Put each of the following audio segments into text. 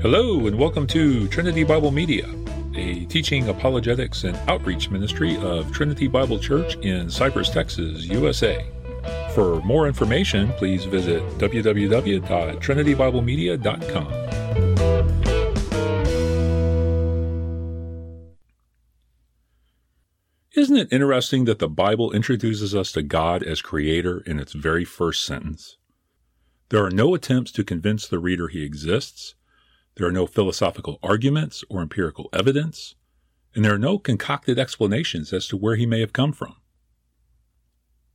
Hello, and welcome to Trinity Bible Media, a teaching, apologetics, and outreach ministry of Trinity Bible Church in Cypress, Texas, USA. For more information, please visit www.trinitybiblemedia.com. Isn't it interesting that the Bible introduces us to God as Creator in its very first sentence? There are no attempts to convince the reader he exists there are no philosophical arguments or empirical evidence, and there are no concocted explanations as to where he may have come from.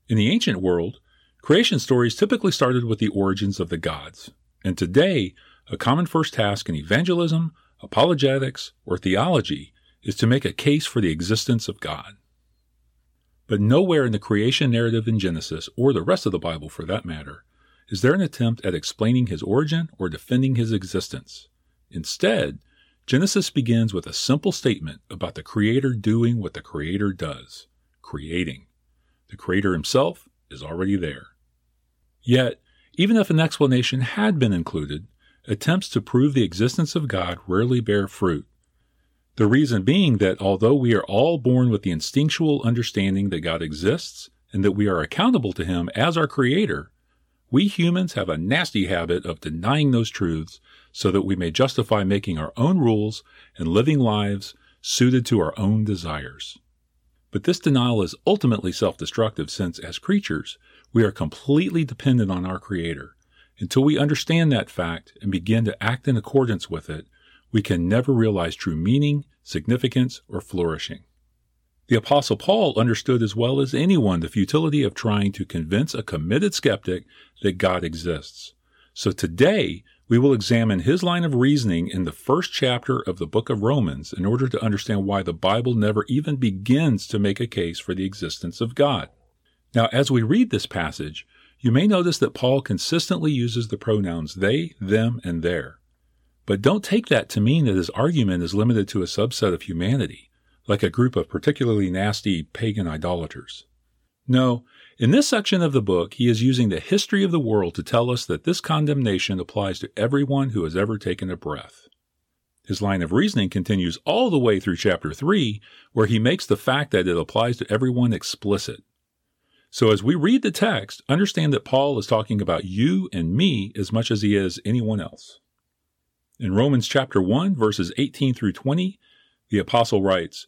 In the ancient world, creation stories typically started with the origins of the gods, and today, a common first task in evangelism, apologetics, or theology is to make a case for the existence of God. But nowhere in the creation narrative in Genesis, or the rest of the Bible for that matter, is there an attempt at explaining his origin or defending his existence. Instead, Genesis begins with a simple statement about the Creator doing what the Creator does creating. The Creator himself is already there. Yet, even if an explanation had been included, attempts to prove the existence of God rarely bear fruit. The reason being that although we are all born with the instinctual understanding that God exists and that we are accountable to Him as our Creator, we humans have a nasty habit of denying those truths so that we may justify making our own rules and living lives suited to our own desires. But this denial is ultimately self destructive since, as creatures, we are completely dependent on our Creator. Until we understand that fact and begin to act in accordance with it, we can never realize true meaning, significance, or flourishing. The Apostle Paul understood as well as anyone the futility of trying to convince a committed skeptic that God exists. So today, we will examine his line of reasoning in the first chapter of the book of Romans in order to understand why the Bible never even begins to make a case for the existence of God. Now, as we read this passage, you may notice that Paul consistently uses the pronouns they, them, and their. But don't take that to mean that his argument is limited to a subset of humanity, like a group of particularly nasty pagan idolaters. No, in this section of the book, he is using the history of the world to tell us that this condemnation applies to everyone who has ever taken a breath. His line of reasoning continues all the way through chapter 3, where he makes the fact that it applies to everyone explicit. So as we read the text, understand that Paul is talking about you and me as much as he is anyone else. In Romans chapter 1, verses 18 through 20, the apostle writes,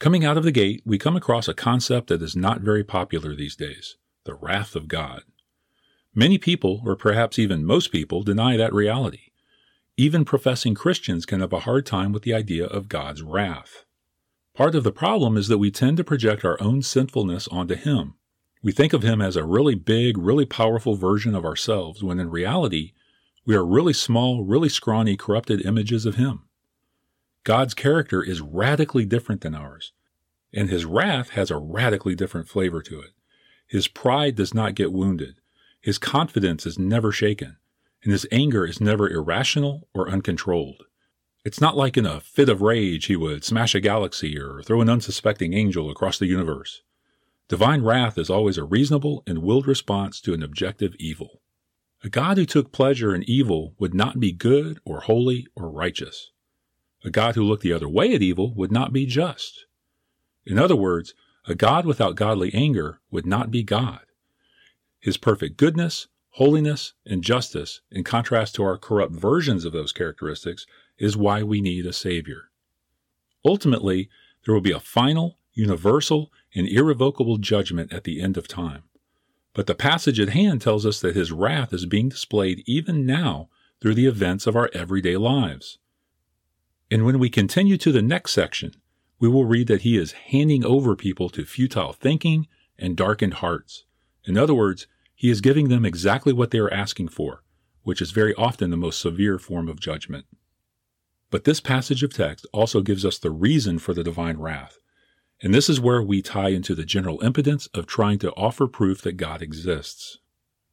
Coming out of the gate, we come across a concept that is not very popular these days the wrath of God. Many people, or perhaps even most people, deny that reality. Even professing Christians can have a hard time with the idea of God's wrath. Part of the problem is that we tend to project our own sinfulness onto Him. We think of Him as a really big, really powerful version of ourselves, when in reality, we are really small, really scrawny, corrupted images of Him. God's character is radically different than ours, and his wrath has a radically different flavor to it. His pride does not get wounded, his confidence is never shaken, and his anger is never irrational or uncontrolled. It's not like in a fit of rage he would smash a galaxy or throw an unsuspecting angel across the universe. Divine wrath is always a reasonable and willed response to an objective evil. A God who took pleasure in evil would not be good or holy or righteous. A God who looked the other way at evil would not be just. In other words, a God without godly anger would not be God. His perfect goodness, holiness, and justice, in contrast to our corrupt versions of those characteristics, is why we need a Savior. Ultimately, there will be a final, universal, and irrevocable judgment at the end of time. But the passage at hand tells us that his wrath is being displayed even now through the events of our everyday lives. And when we continue to the next section, we will read that he is handing over people to futile thinking and darkened hearts. In other words, he is giving them exactly what they are asking for, which is very often the most severe form of judgment. But this passage of text also gives us the reason for the divine wrath. And this is where we tie into the general impotence of trying to offer proof that God exists.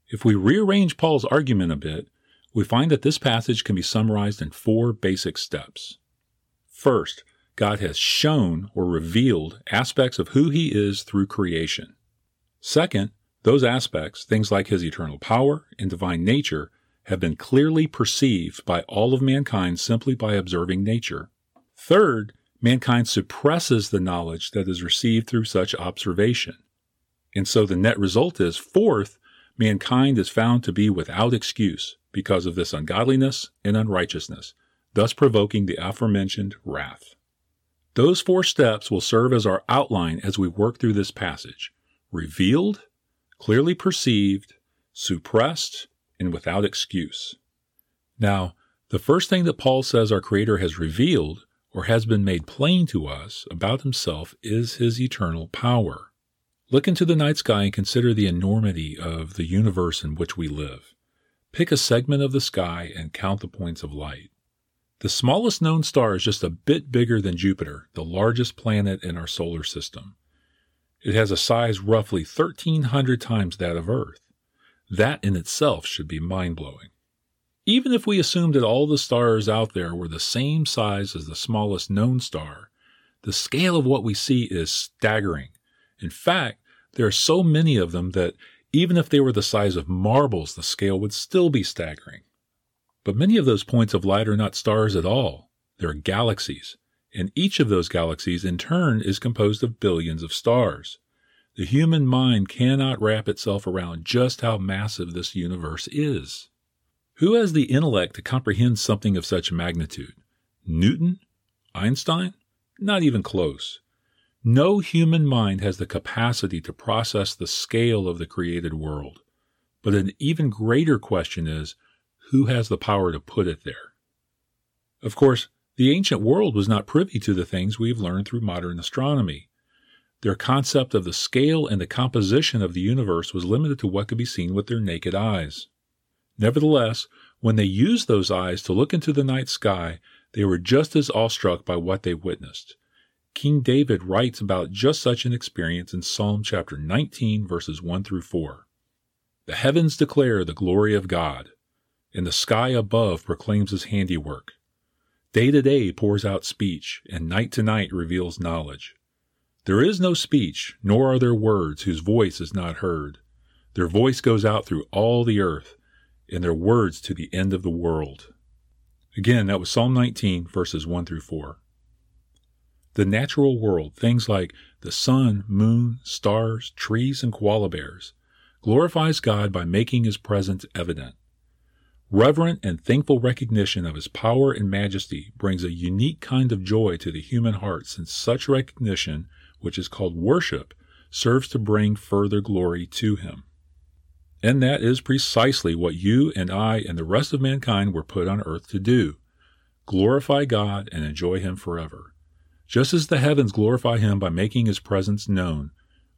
If we rearrange Paul's argument a bit, we find that this passage can be summarized in four basic steps. First, God has shown or revealed aspects of who he is through creation. Second, those aspects, things like his eternal power and divine nature, have been clearly perceived by all of mankind simply by observing nature. Third, mankind suppresses the knowledge that is received through such observation. And so the net result is fourth, mankind is found to be without excuse because of this ungodliness and unrighteousness, thus provoking the aforementioned wrath. Those four steps will serve as our outline as we work through this passage revealed, clearly perceived, suppressed, and without excuse. Now, the first thing that Paul says our Creator has revealed or has been made plain to us about himself is his eternal power. Look into the night sky and consider the enormity of the universe in which we live. Pick a segment of the sky and count the points of light. The smallest known star is just a bit bigger than Jupiter, the largest planet in our solar system. It has a size roughly 1,300 times that of Earth. That in itself should be mind blowing. Even if we assumed that all the stars out there were the same size as the smallest known star, the scale of what we see is staggering. In fact, there are so many of them that even if they were the size of marbles, the scale would still be staggering. But many of those points of light are not stars at all. They're galaxies. And each of those galaxies, in turn, is composed of billions of stars. The human mind cannot wrap itself around just how massive this universe is. Who has the intellect to comprehend something of such magnitude? Newton? Einstein? Not even close. No human mind has the capacity to process the scale of the created world. But an even greater question is who has the power to put it there? Of course, the ancient world was not privy to the things we've learned through modern astronomy. Their concept of the scale and the composition of the universe was limited to what could be seen with their naked eyes. Nevertheless, when they used those eyes to look into the night sky, they were just as awestruck by what they witnessed. King David writes about just such an experience in Psalm chapter 19, verses 1 through 4. The heavens declare the glory of God, and the sky above proclaims his handiwork. Day to day pours out speech, and night to night reveals knowledge. There is no speech, nor are there words whose voice is not heard. Their voice goes out through all the earth, and their words to the end of the world. Again, that was Psalm 19, verses 1 through 4. The natural world, things like the sun, moon, stars, trees, and koala bears, glorifies God by making his presence evident. Reverent and thankful recognition of his power and majesty brings a unique kind of joy to the human heart since such recognition which is called worship, serves to bring further glory to him. And that is precisely what you and I and the rest of mankind were put on earth to do glorify God and enjoy Him forever. Just as the heavens glorify Him by making His presence known,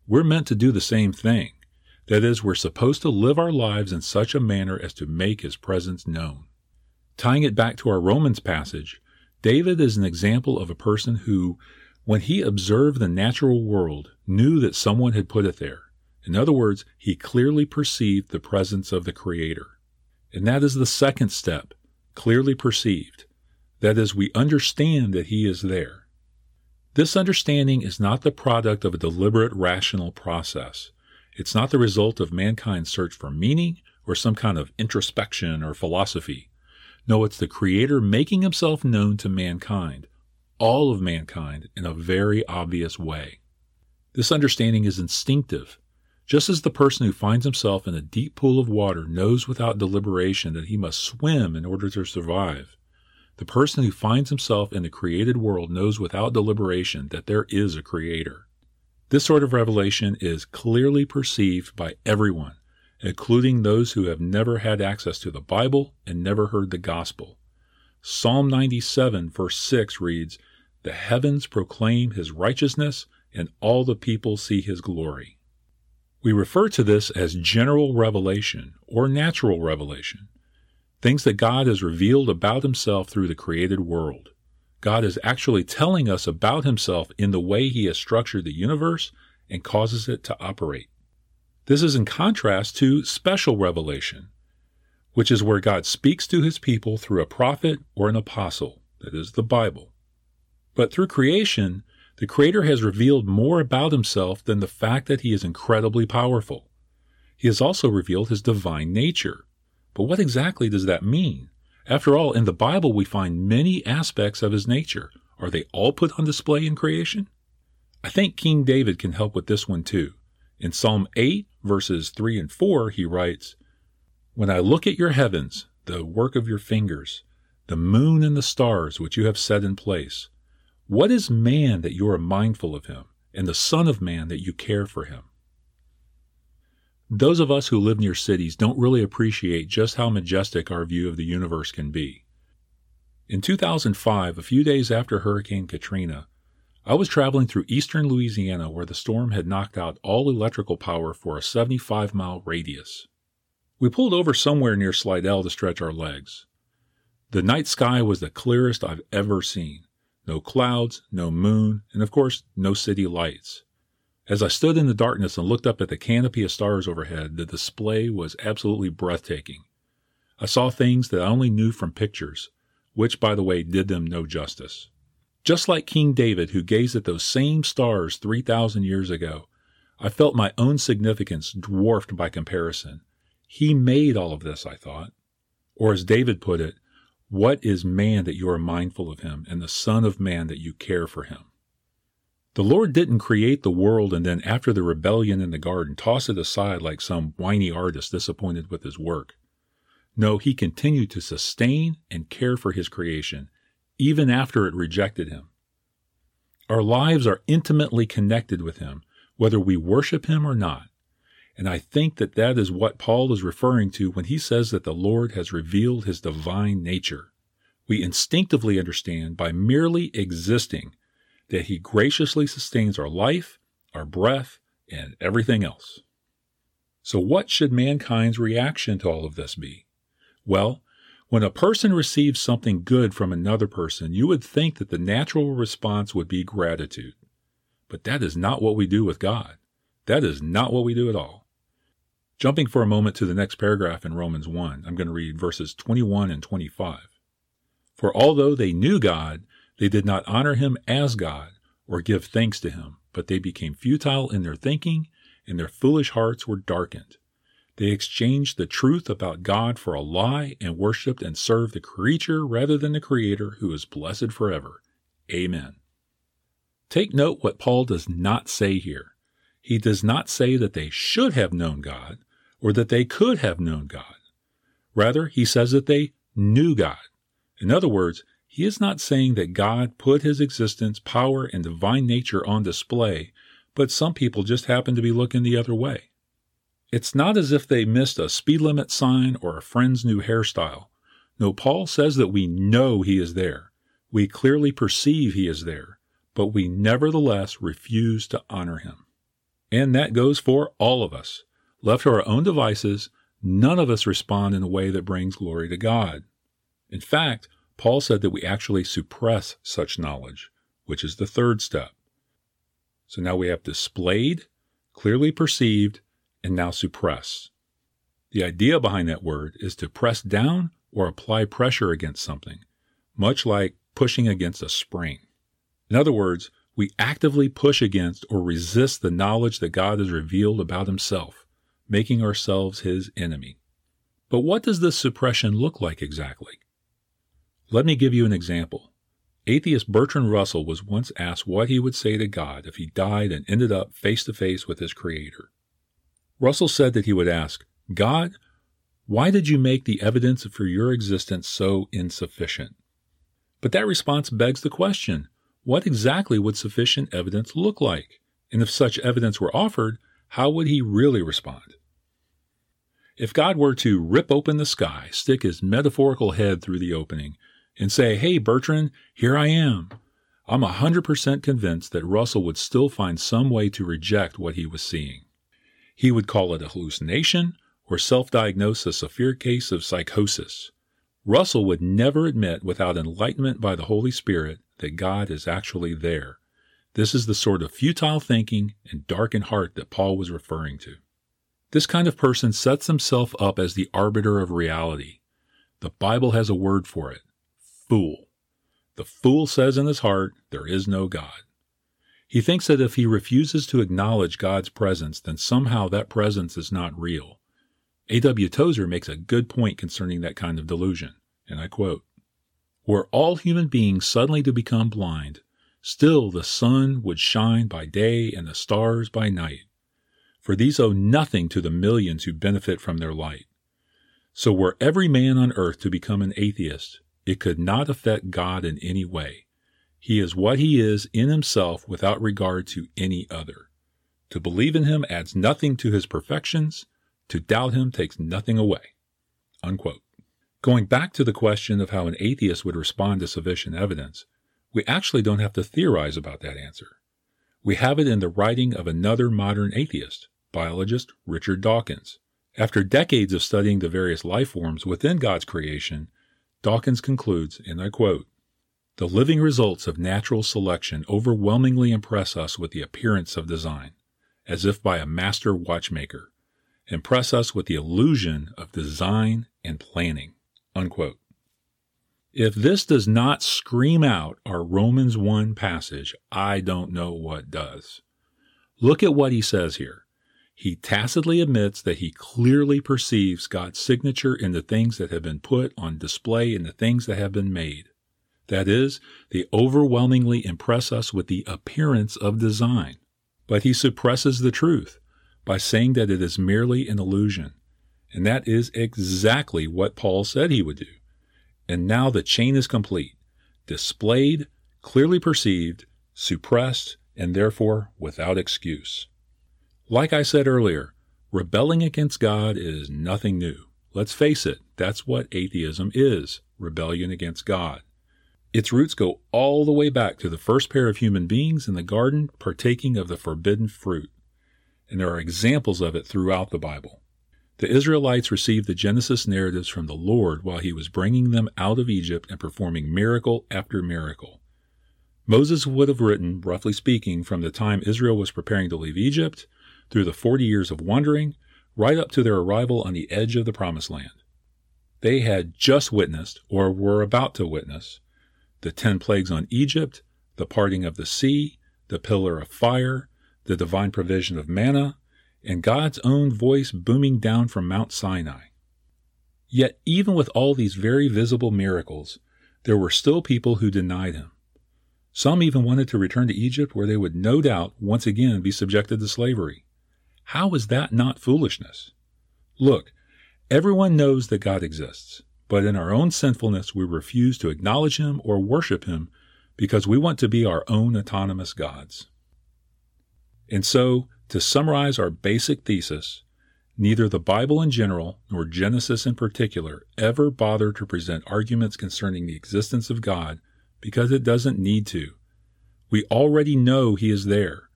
we're meant to do the same thing. That is, we're supposed to live our lives in such a manner as to make His presence known. Tying it back to our Romans passage, David is an example of a person who when he observed the natural world, knew that someone had put it there. In other words, he clearly perceived the presence of the Creator. And that is the second step, clearly perceived. That is, we understand that He is there. This understanding is not the product of a deliberate rational process. It's not the result of mankind's search for meaning or some kind of introspection or philosophy. No, it's the Creator making Himself known to mankind, all of mankind in a very obvious way. This understanding is instinctive, just as the person who finds himself in a deep pool of water knows without deliberation that he must swim in order to survive. The person who finds himself in the created world knows without deliberation that there is a creator. This sort of revelation is clearly perceived by everyone, including those who have never had access to the Bible and never heard the gospel. Psalm 97, verse 6 reads, the heavens proclaim his righteousness, and all the people see his glory. We refer to this as general revelation or natural revelation. things that God has revealed about himself through the created world. God is actually telling us about himself in the way he has structured the universe and causes it to operate. This is in contrast to special revelation, which is where God speaks to his people through a prophet or an apostle, that is, the Bible. But through creation, the Creator has revealed more about himself than the fact that he is incredibly powerful. He has also revealed his divine nature. But what exactly does that mean? After all, in the Bible we find many aspects of his nature. Are they all put on display in creation? I think King David can help with this one too. In Psalm 8, verses 3 and 4, he writes, When I look at your heavens, the work of your fingers, the moon and the stars which you have set in place, what is man that you are mindful of him, and the Son of Man that you care for him? Those of us who live near cities don't really appreciate just how majestic our view of the universe can be. In 2005, a few days after Hurricane Katrina, I was traveling through eastern Louisiana where the storm had knocked out all electrical power for a 75 mile radius. We pulled over somewhere near Slidell to stretch our legs. The night sky was the clearest I've ever seen. No clouds, no moon, and of course, no city lights. As I stood in the darkness and looked up at the canopy of stars overhead, the display was absolutely breathtaking. I saw things that I only knew from pictures, which, by the way, did them no justice. Just like King David, who gazed at those same stars 3,000 years ago, I felt my own significance dwarfed by comparison. He made all of this, I thought. Or as David put it, what is man that you are mindful of him, and the Son of Man that you care for him? The Lord didn't create the world and then, after the rebellion in the garden, toss it aside like some whiny artist disappointed with his work. No, he continued to sustain and care for his creation, even after it rejected him. Our lives are intimately connected with him, whether we worship him or not. And I think that that is what Paul is referring to when he says that the Lord has revealed his divine nature. We instinctively understand by merely existing that He graciously sustains our life, our breath, and everything else. So, what should mankind's reaction to all of this be? Well, when a person receives something good from another person, you would think that the natural response would be gratitude. But that is not what we do with God. That is not what we do at all. Jumping for a moment to the next paragraph in Romans 1, I'm going to read verses 21 and 25. For although they knew God, they did not honor him as God or give thanks to him, but they became futile in their thinking, and their foolish hearts were darkened. They exchanged the truth about God for a lie and worshiped and served the creature rather than the Creator who is blessed forever. Amen. Take note what Paul does not say here. He does not say that they should have known God or that they could have known God. Rather, he says that they knew God. In other words, he is not saying that God put his existence, power, and divine nature on display, but some people just happen to be looking the other way. It's not as if they missed a speed limit sign or a friend's new hairstyle. No, Paul says that we know he is there. We clearly perceive he is there, but we nevertheless refuse to honor him. And that goes for all of us. Left to our own devices, none of us respond in a way that brings glory to God. In fact, Paul said that we actually suppress such knowledge, which is the third step. So now we have displayed, clearly perceived, and now suppress. The idea behind that word is to press down or apply pressure against something, much like pushing against a spring. In other words, we actively push against or resist the knowledge that God has revealed about himself, making ourselves his enemy. But what does this suppression look like exactly? Let me give you an example. Atheist Bertrand Russell was once asked what he would say to God if he died and ended up face to face with his Creator. Russell said that he would ask, God, why did you make the evidence for your existence so insufficient? But that response begs the question what exactly would sufficient evidence look like? And if such evidence were offered, how would he really respond? If God were to rip open the sky, stick his metaphorical head through the opening, and say, Hey, Bertrand, here I am. I'm 100% convinced that Russell would still find some way to reject what he was seeing. He would call it a hallucination or self diagnose a severe case of psychosis. Russell would never admit without enlightenment by the Holy Spirit that God is actually there. This is the sort of futile thinking and darkened heart that Paul was referring to. This kind of person sets himself up as the arbiter of reality. The Bible has a word for it fool. The fool says in his heart, There is no God. He thinks that if he refuses to acknowledge God's presence, then somehow that presence is not real. A.W. Tozer makes a good point concerning that kind of delusion, and I quote Were all human beings suddenly to become blind, still the sun would shine by day and the stars by night, for these owe nothing to the millions who benefit from their light. So, were every man on earth to become an atheist, it could not affect God in any way. He is what he is in himself without regard to any other. To believe in him adds nothing to his perfections. To doubt him takes nothing away. Unquote. Going back to the question of how an atheist would respond to sufficient evidence, we actually don't have to theorize about that answer. We have it in the writing of another modern atheist, biologist Richard Dawkins. After decades of studying the various life forms within God's creation, Dawkins concludes, and I quote, the living results of natural selection overwhelmingly impress us with the appearance of design, as if by a master watchmaker, impress us with the illusion of design and planning. Unquote. If this does not scream out our Romans 1 passage, I don't know what does. Look at what he says here. He tacitly admits that he clearly perceives God's signature in the things that have been put on display in the things that have been made. That is, they overwhelmingly impress us with the appearance of design. But he suppresses the truth by saying that it is merely an illusion. And that is exactly what Paul said he would do. And now the chain is complete displayed, clearly perceived, suppressed, and therefore without excuse. Like I said earlier, rebelling against God is nothing new. Let's face it, that's what atheism is rebellion against God. Its roots go all the way back to the first pair of human beings in the garden partaking of the forbidden fruit. And there are examples of it throughout the Bible. The Israelites received the Genesis narratives from the Lord while he was bringing them out of Egypt and performing miracle after miracle. Moses would have written, roughly speaking, from the time Israel was preparing to leave Egypt through the 40 years of wandering, right up to their arrival on the edge of the Promised Land. They had just witnessed, or were about to witness, the ten plagues on Egypt, the parting of the sea, the pillar of fire, the divine provision of manna, and God's own voice booming down from Mount Sinai. Yet, even with all these very visible miracles, there were still people who denied him. Some even wanted to return to Egypt where they would no doubt once again be subjected to slavery. How is that not foolishness? Look, everyone knows that God exists. But in our own sinfulness, we refuse to acknowledge Him or worship Him because we want to be our own autonomous gods. And so, to summarize our basic thesis, neither the Bible in general nor Genesis in particular ever bother to present arguments concerning the existence of God because it doesn't need to. We already know He is there,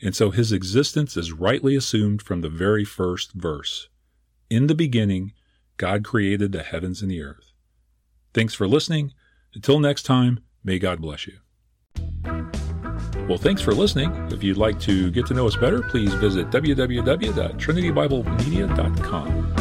and so His existence is rightly assumed from the very first verse. In the beginning, God created the heavens and the earth. Thanks for listening. Until next time, may God bless you. Well, thanks for listening. If you'd like to get to know us better, please visit www.trinitybiblemedia.com.